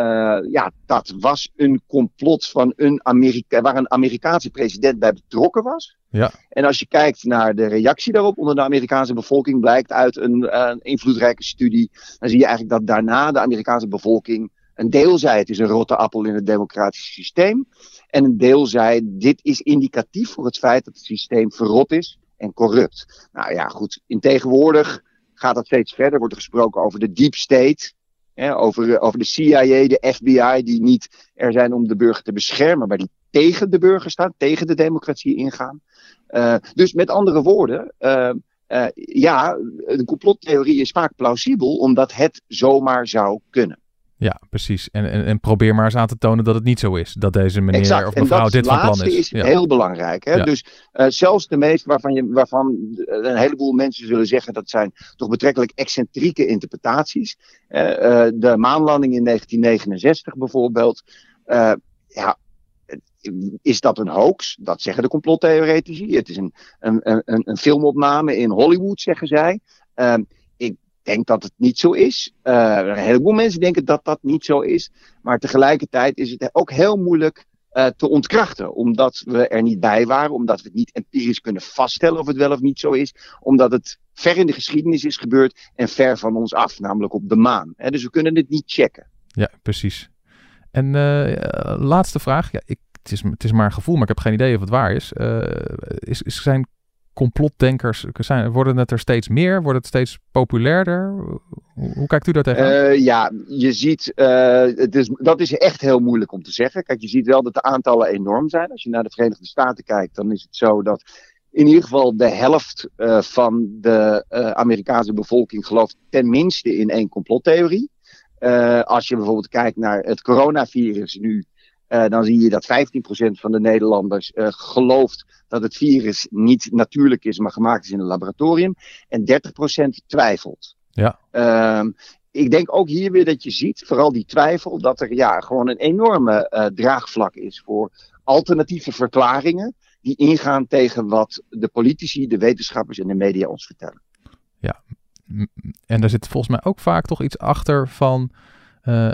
Speaker 5: ja, dat was een complot van een Amerika waar een Amerikaanse president bij betrokken was.
Speaker 1: Ja.
Speaker 5: En als je kijkt naar de reactie daarop onder de Amerikaanse bevolking, blijkt uit een, uh, een invloedrijke studie, dan zie je eigenlijk dat daarna de Amerikaanse bevolking een deel zei het is een rotte appel in het democratische systeem. En een deel zei dit is indicatief voor het feit dat het systeem verrot is en corrupt. Nou ja, goed. In tegenwoordig gaat dat steeds verder. Wordt er gesproken over de deep state. Hè, over, over de CIA, de FBI, die niet er zijn om de burger te beschermen, maar die tegen de burger staan, tegen de democratie ingaan. Uh, dus met andere woorden, uh, uh, ja, de complottheorie is vaak plausibel, omdat het zomaar zou kunnen.
Speaker 1: Ja, precies. En, en, en, probeer maar eens aan te tonen dat het niet zo is. Dat deze meneer exact. of mevrouw dit van plan is.
Speaker 5: is ja. heel belangrijk. Hè? Ja. Dus uh, zelfs de meest waarvan, je, waarvan een heleboel mensen zullen zeggen dat zijn toch betrekkelijk excentrieke interpretaties. Uh, uh, de maanlanding in 1969 bijvoorbeeld. ja, is dat een hoax? Dat zeggen de complottheoretici. Het is een, een, een, een filmopname in Hollywood, zeggen zij. Denk dat het niet zo is. Uh, een heleboel mensen denken dat dat niet zo is. Maar tegelijkertijd is het ook heel moeilijk uh, te ontkrachten. Omdat we er niet bij waren. Omdat we het niet empirisch kunnen vaststellen of het wel of niet zo is. Omdat het ver in de geschiedenis is gebeurd en ver van ons af. Namelijk op de maan. Hè? Dus we kunnen het niet checken.
Speaker 1: Ja, precies. En uh, laatste vraag. Ja, ik het is, het is maar een gevoel, maar ik heb geen idee of het waar is. Is, is zijn complotdenkers, zijn, worden het er steeds meer? Wordt het steeds populairder? Hoe, kijkt u daar tegenaan?
Speaker 5: Uh, ja, je ziet, uh, het is, dat is echt heel moeilijk om te zeggen. Kijk, je ziet wel dat de aantallen enorm zijn. Als je naar de Verenigde Staten kijkt, dan is het zo dat in ieder geval de helft uh, van de Amerikaanse bevolking gelooft tenminste in één complottheorie. als je bijvoorbeeld kijkt naar het coronavirus nu, uh, dan zie je dat 15% van de Nederlanders uh, gelooft dat het virus niet natuurlijk is, maar gemaakt is in een laboratorium. En 30% twijfelt.
Speaker 1: Ja.
Speaker 5: Uh, ik denk ook hier weer dat je ziet, vooral die twijfel, dat er ja, gewoon een enorme uh, draagvlak is voor alternatieve verklaringen die ingaan tegen wat de politici, de wetenschappers en de media ons vertellen.
Speaker 1: Ja, en daar zit volgens mij ook vaak toch iets achter van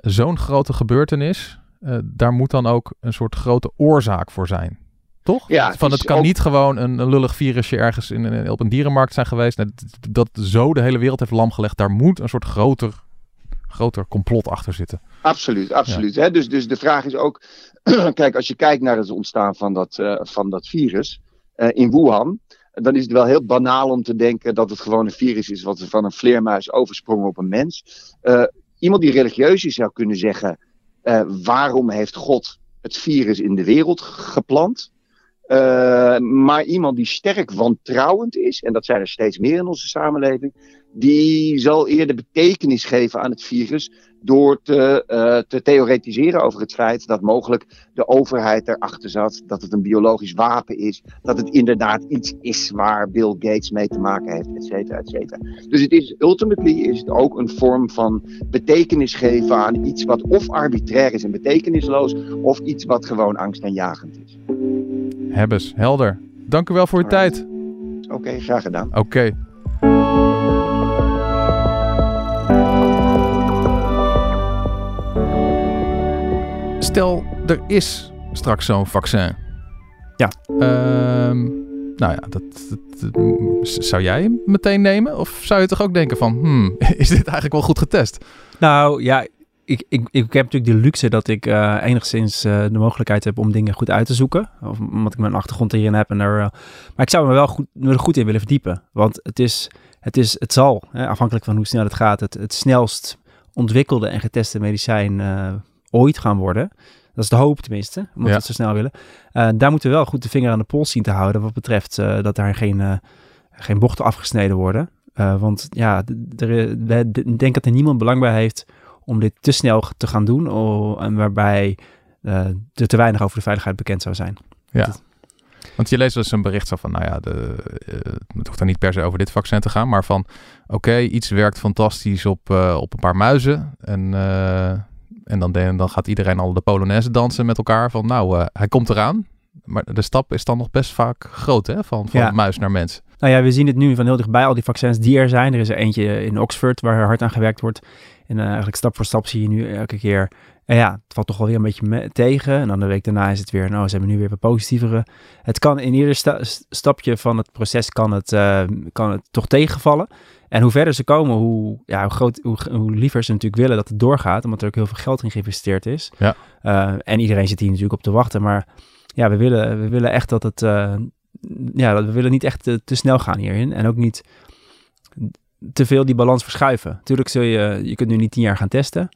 Speaker 1: zo'n grote gebeurtenis uh, daar moet dan ook een soort grote oorzaak voor zijn. Toch?
Speaker 5: Ja,
Speaker 1: Van het kan ook... niet gewoon een, een, lullig virusje ergens in, in, op een dierenmarkt zijn geweest. Dat, dat zo de hele wereld heeft lamgelegd. Daar moet een soort groter, groter complot achter zitten.
Speaker 5: Absoluut, absoluut. Ja. Hè? Dus, dus de vraag is ook. kijk, als je kijkt naar het ontstaan van dat, uh, van dat virus uh, in Wuhan. Dan is het wel heel banaal om te denken dat het gewoon een virus is wat van een vleermuis oversprong op een mens. iemand die religieus is zou kunnen zeggen waarom heeft God het virus in de wereld geplant? Uh, maar iemand die sterk wantrouwend is, en dat zijn er steeds meer in onze samenleving, die zal eerder betekenis geven aan het virus door te, uh, te theoretiseren over het feit dat mogelijk de overheid erachter zat, dat het een biologisch wapen is, dat het inderdaad iets is waar Bill Gates mee te maken heeft, et cetera, et cetera. Dus het is, ultimately is het ook een vorm van betekenis geven aan iets wat of arbitrair is en betekenisloos, of iets wat gewoon angstaanjagend is.
Speaker 1: Hebbes, helder. Dank u wel voor uw tijd.
Speaker 5: Oké, okay, graag gedaan.
Speaker 1: Oké. Okay. Stel, er is straks zo'n vaccin.
Speaker 2: Ja.
Speaker 1: Um, nou ja, dat, dat, dat, zou jij meteen nemen? Of zou je toch ook denken van, hmm, is dit eigenlijk wel goed getest?
Speaker 2: Nou ja, ik, ik, ik heb natuurlijk de luxe dat ik uh, enigszins uh, de mogelijkheid heb om dingen goed uit te zoeken. Of omdat ik mijn achtergrond hierin heb. En er, uh, maar ik zou me wel goed, me er goed in willen verdiepen. Want het is, het is, het zal, hè, afhankelijk van hoe snel het gaat, het, het snelst ontwikkelde en geteste medicijn ooit gaan worden. Dat is de hoop tenminste, omdat ja. we het zo snel willen. Daar moeten we wel goed de vinger aan de pols zien te houden wat betreft dat daar geen, geen bochten afgesneden worden. want ja, we denken dat er niemand belang bij heeft om dit te snel te gaan doen, en waarbij er te weinig over de veiligheid bekend zou zijn.
Speaker 1: Ja. Dat, want je leest wel eens een bericht van, nou ja, de, het hoeft dan niet per se over dit vaccin te gaan, maar van, oké, okay, iets werkt fantastisch op, op een paar muizen en en dan, dan gaat iedereen al de Polonaise dansen met elkaar. Van nou, uh, hij komt eraan. Maar de stap is dan nog best vaak groot, hè? Van, van ja. muis naar mens.
Speaker 2: Nou ja, we zien het nu van heel dichtbij, al die vaccins die er zijn. Er is er eentje in Oxford waar hard aan gewerkt wordt. En uh, eigenlijk stap voor stap zie je nu elke keer... En ja, het valt toch wel weer een beetje tegen. En dan de week daarna is het weer, nou, ze hebben nu weer wat positievere. Het kan in ieder sta stapje van het proces kan het, uh, kan het toch tegenvallen. En hoe verder ze komen, hoe, ja, hoe, groot, hoe, hoe, liever ze natuurlijk willen dat het doorgaat. Omdat er ook heel veel geld in geïnvesteerd is.
Speaker 1: Ja.
Speaker 2: Uh, en iedereen zit hier natuurlijk op te wachten. Maar ja, we willen, we willen echt dat het, ja, we willen niet echt te, te, snel gaan hierin. En ook niet te veel die balans verschuiven. Natuurlijk zul je, je kunt nu niet tien jaar gaan testen.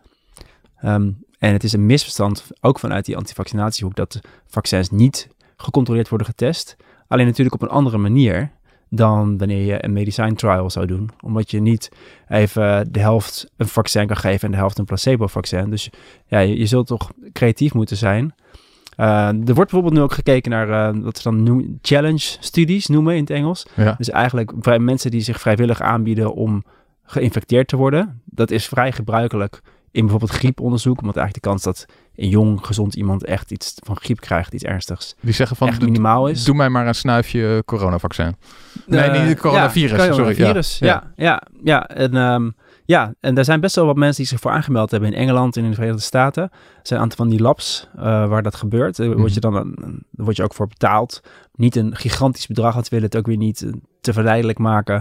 Speaker 2: Ehm, en het is een misverstand, ook vanuit die antivaccinatiehoek, dat vaccins niet gecontroleerd worden getest. Alleen natuurlijk op een andere manier dan wanneer je een medicijn trial zou doen. Omdat je niet even de helft een vaccin kan geven en de helft een placebo-vaccin. Dus ja, je, zult toch creatief moeten zijn. Uh, er wordt bijvoorbeeld nu ook gekeken naar uh, wat ze dan challenge studies noemen in het Engels.
Speaker 1: Ja.
Speaker 2: Dus eigenlijk mensen die zich vrijwillig aanbieden om geïnfecteerd te worden. Dat is vrij gebruikelijk in bijvoorbeeld grieponderzoek. Omdat eigenlijk de kans dat een jong, gezond iemand echt iets van griep krijgt, iets ernstigs.
Speaker 1: Die zeggen van,
Speaker 2: echt minimaal is.
Speaker 1: Doe mij maar een snuifje coronavaccin. nee, niet het coronavirus.
Speaker 2: Ja, coronavirus, sorry. Ja, ja, ja. ja. En, um, ja, en er zijn best wel wat mensen die zich voor aangemeld hebben in Engeland en in de Verenigde Staten. Er zijn een aantal van die labs uh, waar dat gebeurt. Daar word je dan een, word je ook voor betaald. Niet een gigantisch bedrag, dat willen het ook weer niet te verleidelijk maken.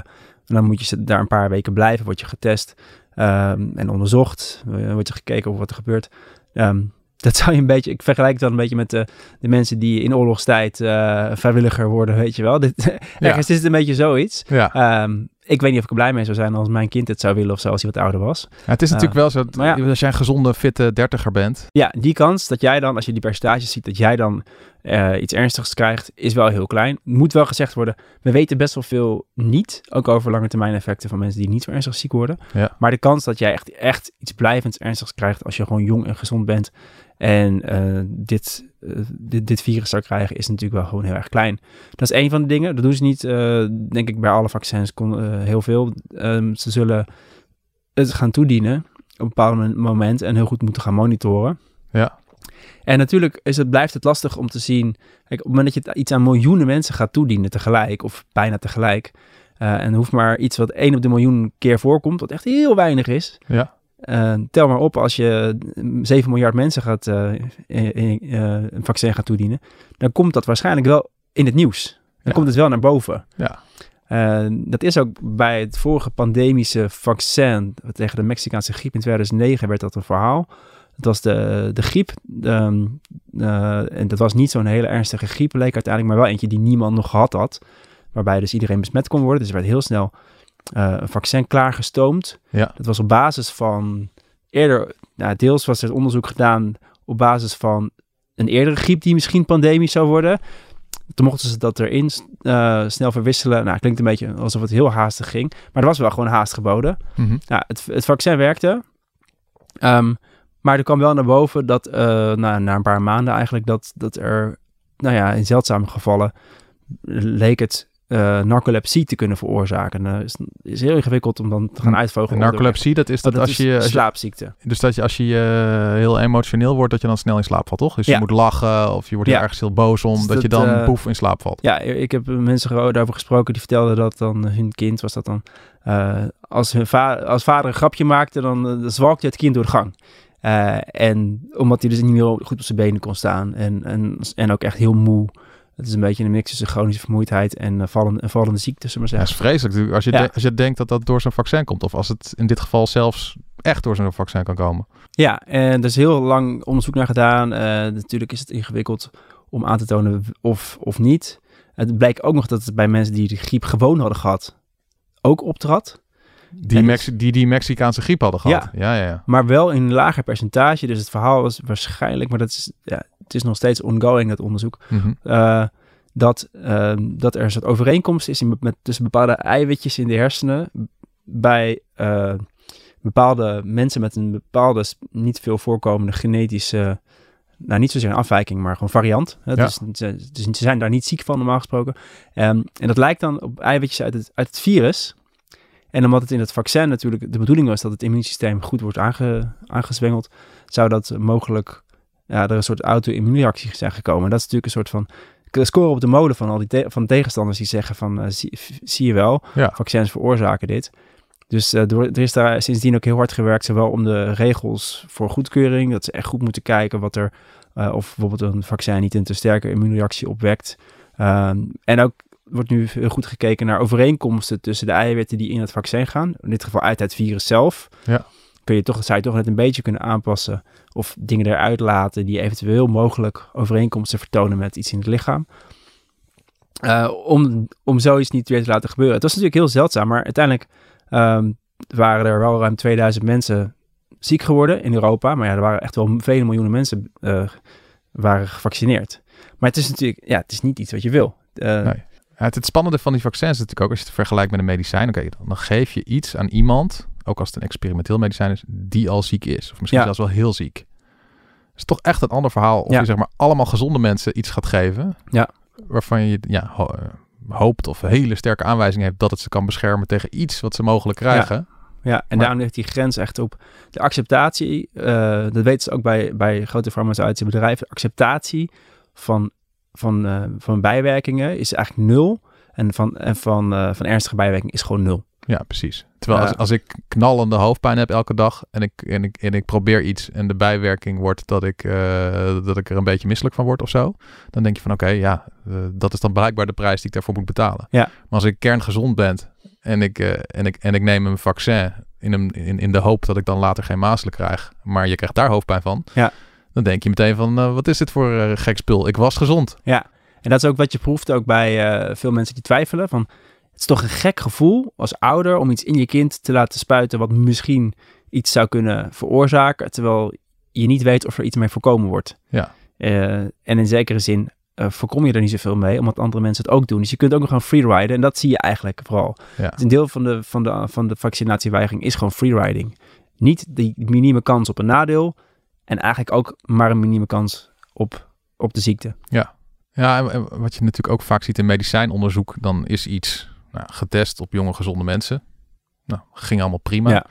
Speaker 2: En dan moet je daar een paar weken blijven, word je getest um, en onderzocht. Wordt er gekeken op wat er gebeurt. Um, dat zou je een beetje, ik vergelijk het dan een beetje met de, de mensen die in oorlogstijd uh, vrijwilliger worden, weet je wel. Dit, ja. ergens is het een beetje zoiets.
Speaker 1: Ja.
Speaker 2: Um, ik weet niet of ik er blij mee zou zijn als mijn kind het zou willen of zo, als hij wat ouder was.
Speaker 1: Ja, het is natuurlijk uh, wel zo, dat, als jij een gezonde, fitte dertiger bent.
Speaker 2: Ja, die kans dat jij dan, als je die percentages ziet, dat jij dan uh, iets ernstigs krijgt, is wel heel klein. Moet wel gezegd worden, we weten best wel veel niet, ook over lange termijn effecten van mensen die niet zo ernstig ziek worden.
Speaker 1: Ja.
Speaker 2: Maar de kans dat jij echt, echt iets blijvends ernstigs krijgt als je gewoon jong en gezond bent en uh, dit, uh, dit, dit, virus zou krijgen, is natuurlijk wel gewoon heel erg klein. Dat is een van de dingen. Dat doen ze niet, uh, denk ik, bij alle vaccins kon, heel veel. Um, ze zullen het gaan toedienen op een bepaald moment en heel goed moeten gaan monitoren.
Speaker 1: Ja.
Speaker 2: En natuurlijk is het, blijft het lastig om te zien. Kijk, op het moment dat je iets aan miljoenen mensen gaat toedienen tegelijk, of bijna tegelijk. en hoeft maar iets wat één op de miljoen keer voorkomt, wat echt heel weinig is.
Speaker 1: Ja.
Speaker 2: Uh, tel maar op, als je 7 miljard mensen gaat, uh, in, uh, een vaccin gaat toedienen, dan komt dat waarschijnlijk wel in het nieuws. Dan
Speaker 1: ja.
Speaker 2: komt het wel naar boven.
Speaker 1: Ja.
Speaker 2: dat is ook bij het vorige pandemische vaccin tegen de Mexicaanse griep in 2009 werd dat een verhaal. Dat was de, de griep. Um, en dat was niet zo'n hele ernstige griep, leek uiteindelijk, maar wel eentje die niemand nog gehad had. Waarbij dus iedereen besmet kon worden. Dus er werd heel snel een vaccin klaargestoomd.
Speaker 1: Ja.
Speaker 2: Dat was op basis van eerder, nou, deels was er onderzoek gedaan op basis van een eerdere griep die misschien pandemisch zou worden. Toen mochten ze dat erin uh, snel verwisselen. Nou, klinkt een beetje alsof het heel haastig ging. Maar er was wel gewoon haast geboden.
Speaker 1: Mm -hmm.
Speaker 2: nou, het, het, vaccin werkte. Um, maar er kwam wel naar boven dat, uh, nou, na een paar maanden eigenlijk, dat, dat er, nou ja, in zeldzame gevallen leek het uh, narcolepsie te kunnen veroorzaken. Dat is, is heel ingewikkeld om dan te gaan uitvogelen.
Speaker 1: Narcolepsie, dat is dat,
Speaker 2: dat
Speaker 1: als
Speaker 2: is
Speaker 1: je... Als je
Speaker 2: slaapziekte.
Speaker 1: dus dat je als je uh, heel emotioneel wordt, dat je dan snel in slaap valt, toch? Dus
Speaker 2: ja.
Speaker 1: je moet lachen of je wordt
Speaker 2: ja.
Speaker 1: ergens heel boos om,
Speaker 2: dus
Speaker 1: dat, je dan poef in slaap valt.
Speaker 2: Ja, ik heb mensen daarover gesproken die vertelden dat dan hun kind, was dat dan... eh, als, hun va als vader een grapje maakte, dan zwalkte het kind door de gang. En omdat hij dus niet meer goed op zijn benen kon staan en, en, en ook echt heel moe. Het is een beetje een mix tussen chronische vermoeidheid en uh, vallende, vallende ziekte, zullen we
Speaker 1: Ja,
Speaker 2: zeggen.
Speaker 1: dat is vreselijk. Als je,
Speaker 2: Ja.
Speaker 1: de- als je denkt dat dat door zo'n vaccin komt, of als het in dit geval zelfs echt door zo'n vaccin kan komen.
Speaker 2: Ja, en er is heel lang onderzoek naar gedaan. Uh, natuurlijk is het ingewikkeld om aan te tonen of, of niet. Het blijkt ook nog dat het bij mensen die de griep gewoon hadden gehad, ook optrad.
Speaker 1: Die,
Speaker 2: En
Speaker 1: Mex die die Mexicaanse griep hadden gehad.
Speaker 2: Ja.
Speaker 1: ja, ja. ja.
Speaker 2: Maar wel in een lager percentage. Dus het verhaal was waarschijnlijk, maar dat is, ja, het is nog steeds ongoing, dat onderzoek.
Speaker 1: Mhm.
Speaker 2: uh, dat, uh, dat er een soort overeenkomst is in, met, tussen bepaalde eiwitjes in de hersenen bij uh, bepaalde mensen met een bepaalde niet veel voorkomende genetische, nou niet zozeer een afwijking, maar gewoon variant. Hè?
Speaker 1: Ja.
Speaker 2: Dus, ze, dus ze zijn daar niet ziek van normaal gesproken. Um, en dat lijkt dan op eiwitjes uit het, uit het virus. En omdat het in het vaccin natuurlijk de bedoeling was dat het immuunsysteem goed wordt aange, aangezwengeld, zou dat mogelijk ja, er een soort auto-immuunreactie zijn gekomen. En dat is natuurlijk een soort van score op de molen van al die te van tegenstanders die zeggen van uh, zie, zie, je wel,
Speaker 1: ja.
Speaker 2: vaccins veroorzaken dit. Dus uh, door, er is daar sindsdien ook heel hard gewerkt, zowel om de regels voor goedkeuring, dat ze echt goed moeten kijken wat er, uh, of bijvoorbeeld een vaccin niet een te sterke immuunreactie opwekt. Um, en ook wordt nu heel goed gekeken naar overeenkomsten tussen de eiwitten die in het vaccin gaan. In dit geval uit het virus zelf.
Speaker 1: Ja.
Speaker 2: Kun je toch, zou je toch net een beetje kunnen aanpassen of dingen eruit laten die eventueel mogelijk overeenkomsten vertonen met iets in het lichaam. om, om zoiets niet weer te laten gebeuren. Het was natuurlijk heel zeldzaam, maar uiteindelijk um, waren er wel ruim 2000 mensen ziek geworden in Europa. Maar ja, er waren echt wel vele miljoenen mensen uh, waren gevaccineerd. Maar het is natuurlijk, ja, het is niet iets wat je wil.
Speaker 1: Uh, nee. het, het, spannende van die vaccins is natuurlijk ook, als je het vergelijkt met een medicijn, oké, dan, dan geef je iets aan iemand, ook als het een experimenteel medicijn is, die al ziek is. Of misschien ja. zelfs wel heel ziek. Het is toch echt een ander verhaal of je zeg maar allemaal gezonde mensen iets gaat geven.
Speaker 2: Ja.
Speaker 1: Waarvan je ja, ho eh, hoopt of hele sterke aanwijzing heeft dat het ze kan beschermen tegen iets wat ze mogelijk krijgen.
Speaker 2: Ja, en maar, daarom ligt die grens echt op de acceptatie. Uh, dat weten ze ook bij, bij grote farmaceutische bedrijven. Acceptatie van, van, uh, van bijwerkingen is eigenlijk nul. En van, en van, uh, van ernstige bijwerkingen is gewoon nul.
Speaker 1: Ja, precies. Terwijl als, als ik knallende hoofdpijn heb elke dag en ik, en, ik, en ik probeer iets en de bijwerking wordt dat ik, uh, dat ik er een beetje misselijk van word of zo, dan denk je van oké, okay, ja, uh, dat is dan blijkbaar de prijs die ik daarvoor moet betalen.
Speaker 2: Ja.
Speaker 1: Maar als ik kerngezond ben en ik, uh, en ik, en ik neem een vaccin in, een, in, in de hoop dat ik dan later geen mazelen krijg, maar je krijgt daar hoofdpijn van,
Speaker 2: ja.
Speaker 1: dan denk je meteen van wat is dit voor gek spul? Ik was gezond.
Speaker 2: Ja, en dat is ook wat je proeft ook bij veel mensen die twijfelen van is toch een gek gevoel als ouder om iets in je kind te laten spuiten wat misschien iets zou kunnen veroorzaken, terwijl je niet weet of er iets mee voorkomen wordt.
Speaker 1: Ja.
Speaker 2: Uh, en in zekere zin uh, voorkom je er niet zoveel mee, omdat andere mensen het ook doen. Dus je kunt ook nog gewoon freeriden en dat zie je eigenlijk vooral.
Speaker 1: Ja.
Speaker 2: Dus een deel van de, van, de, van de vaccinatieweigering is gewoon freeriding. Niet die minieme kans op een nadeel en eigenlijk ook maar een minieme kans op, op de ziekte.
Speaker 1: Ja. Ja, en wat je natuurlijk ook vaak ziet in medicijnonderzoek, dan is iets nou, getest op jonge gezonde mensen. Nou, ging allemaal prima.
Speaker 2: Ja.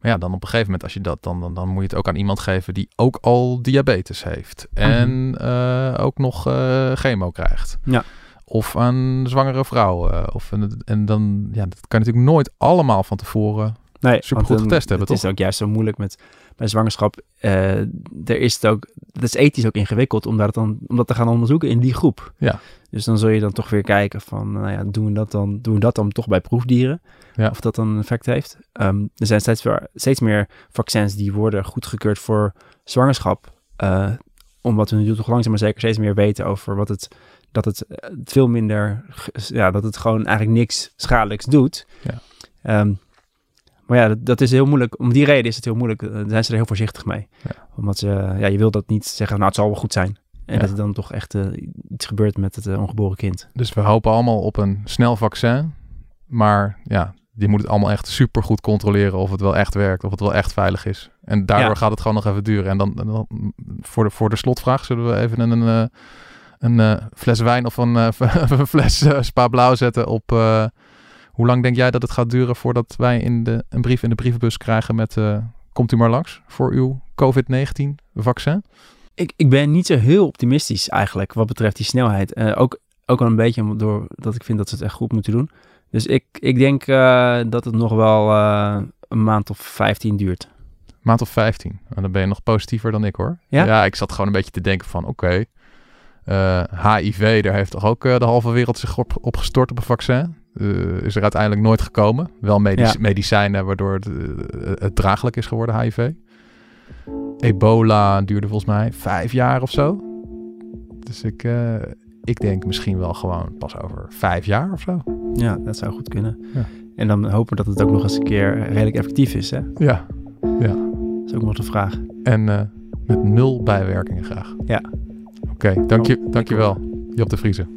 Speaker 1: Maar ja, dan op een gegeven moment, als je dat dan, dan, dan moet je het ook aan iemand geven die ook al diabetes heeft. En mm -hmm. ook nog uh, chemo krijgt.
Speaker 2: Ja.
Speaker 1: Of aan zwangere vrouwen. Of, en dan, ja, dat kan natuurlijk nooit allemaal van tevoren
Speaker 2: nee,
Speaker 1: super goed getest hebben.
Speaker 2: Het
Speaker 1: toch?
Speaker 2: is ook juist zo moeilijk met, met zwangerschap. Uh, er is het ook, het is ethisch ook ingewikkeld om dat, dan, om dat te gaan onderzoeken in die groep.
Speaker 1: Ja.
Speaker 2: Dus dan zul je dan toch weer kijken van, nou ja, doen we dat dan, doen we dat dan toch bij proefdieren?
Speaker 1: Ja.
Speaker 2: Of dat dan een effect heeft. Um, er zijn steeds, steeds meer vaccins die worden goedgekeurd voor zwangerschap. Uh, omdat we nu toch langzaam maar zeker steeds meer weten over wat het, dat het veel minder, ja, dat het gewoon eigenlijk niks schadelijks doet.
Speaker 1: Ja.
Speaker 2: Um, maar ja, dat, dat, is heel moeilijk. Om die reden is het heel moeilijk. Daar zijn ze er heel voorzichtig mee.
Speaker 1: Ja.
Speaker 2: Omdat ze, ja, je wil dat niet zeggen, nou het zal wel goed zijn. En
Speaker 1: Ja.
Speaker 2: dat er dan toch echt uh, iets gebeurt met het uh, ongeboren kind.
Speaker 1: Dus we hopen allemaal op een snel vaccin. Maar ja, die moet het allemaal echt super goed controleren of het wel echt werkt, of het wel echt veilig is. En daardoor
Speaker 2: Ja.
Speaker 1: gaat het gewoon nog even duren. En dan, dan voor, de, voor de slotvraag zullen we even een, een, eh, een eh, fles wijn of een, eh, een fles eh, Spa Blauw zetten op... hoe lang denk jij dat het gaat duren voordat wij in de, een brief in de brievenbus krijgen met... eh, komt u maar langs voor uw COVID-19 vaccin?
Speaker 2: Ik, ik ben niet zo heel optimistisch eigenlijk wat betreft die snelheid. Eh, ook, ook al een beetje door dat ik vind dat ze het echt goed moeten doen. Dus ik, ik denk eh, dat het nog wel een maand of 15 duurt.
Speaker 1: Maand of 15. En dan ben je nog positiever dan ik hoor.
Speaker 2: Ja?
Speaker 1: ik zat gewoon een beetje te denken van oké, HIV, daar heeft toch ook de halve wereld zich op, op gestort op een vaccin. Eh, is er uiteindelijk nooit gekomen. Wel medic-
Speaker 2: Ja.
Speaker 1: medicijnen waardoor het, eh, het draaglijk is geworden, HIV. Ebola duurde volgens mij vijf jaar of zo. Dus ik, eh, ik denk misschien wel gewoon pas over vijf jaar of zo.
Speaker 2: Ja, dat zou goed kunnen.
Speaker 1: Ja.
Speaker 2: En dan hopen we dat het ook nog eens een keer redelijk effectief is. Hè?
Speaker 1: Ja,
Speaker 2: Dat is ook nog de vraag.
Speaker 1: en met nul bijwerkingen graag.
Speaker 2: Ja.
Speaker 1: Oké, dank je, dankjewel. Job de Vriezen.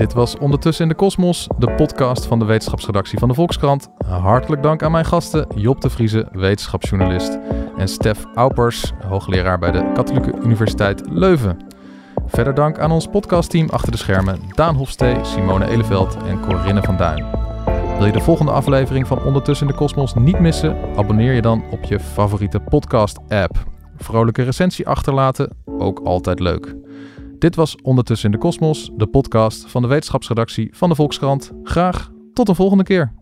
Speaker 1: Dit was Ondertussen in de Kosmos, de podcast van de wetenschapsredactie van de Volkskrant. Hartelijk dank aan mijn gasten Job de Vriezen, wetenschapsjournalist, en Stef Aupers, hoogleraar bij de Katholieke Universiteit Leuven. Verder dank aan ons podcastteam achter de schermen Daan Hofstee, Simone Eleveld en Corinne van Duin. Wil je de volgende aflevering van Ondertussen in de Kosmos niet missen? Abonneer je dan op je favoriete podcast-app. Vrolijke recensie achterlaten, ook altijd leuk. Dit was Ondertussen in de Kosmos, de podcast van de wetenschapsredactie van de Volkskrant. Graag tot de volgende keer.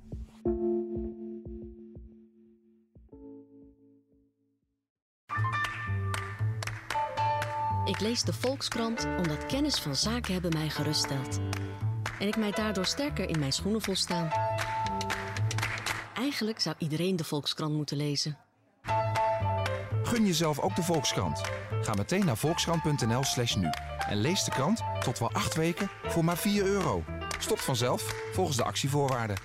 Speaker 6: Ik lees de Volkskrant omdat kennis van zaken hebben mij geruststelt. En ik mij daardoor sterker in mijn schoenen voel staan. Eigenlijk zou iedereen de Volkskrant moeten lezen.
Speaker 7: Gun jezelf ook de Volkskrant. Ga meteen naar volkskrant.nl slash nu. En lees de krant tot wel acht weken voor maar 4 euro. Stopt vanzelf volgens de actievoorwaarden.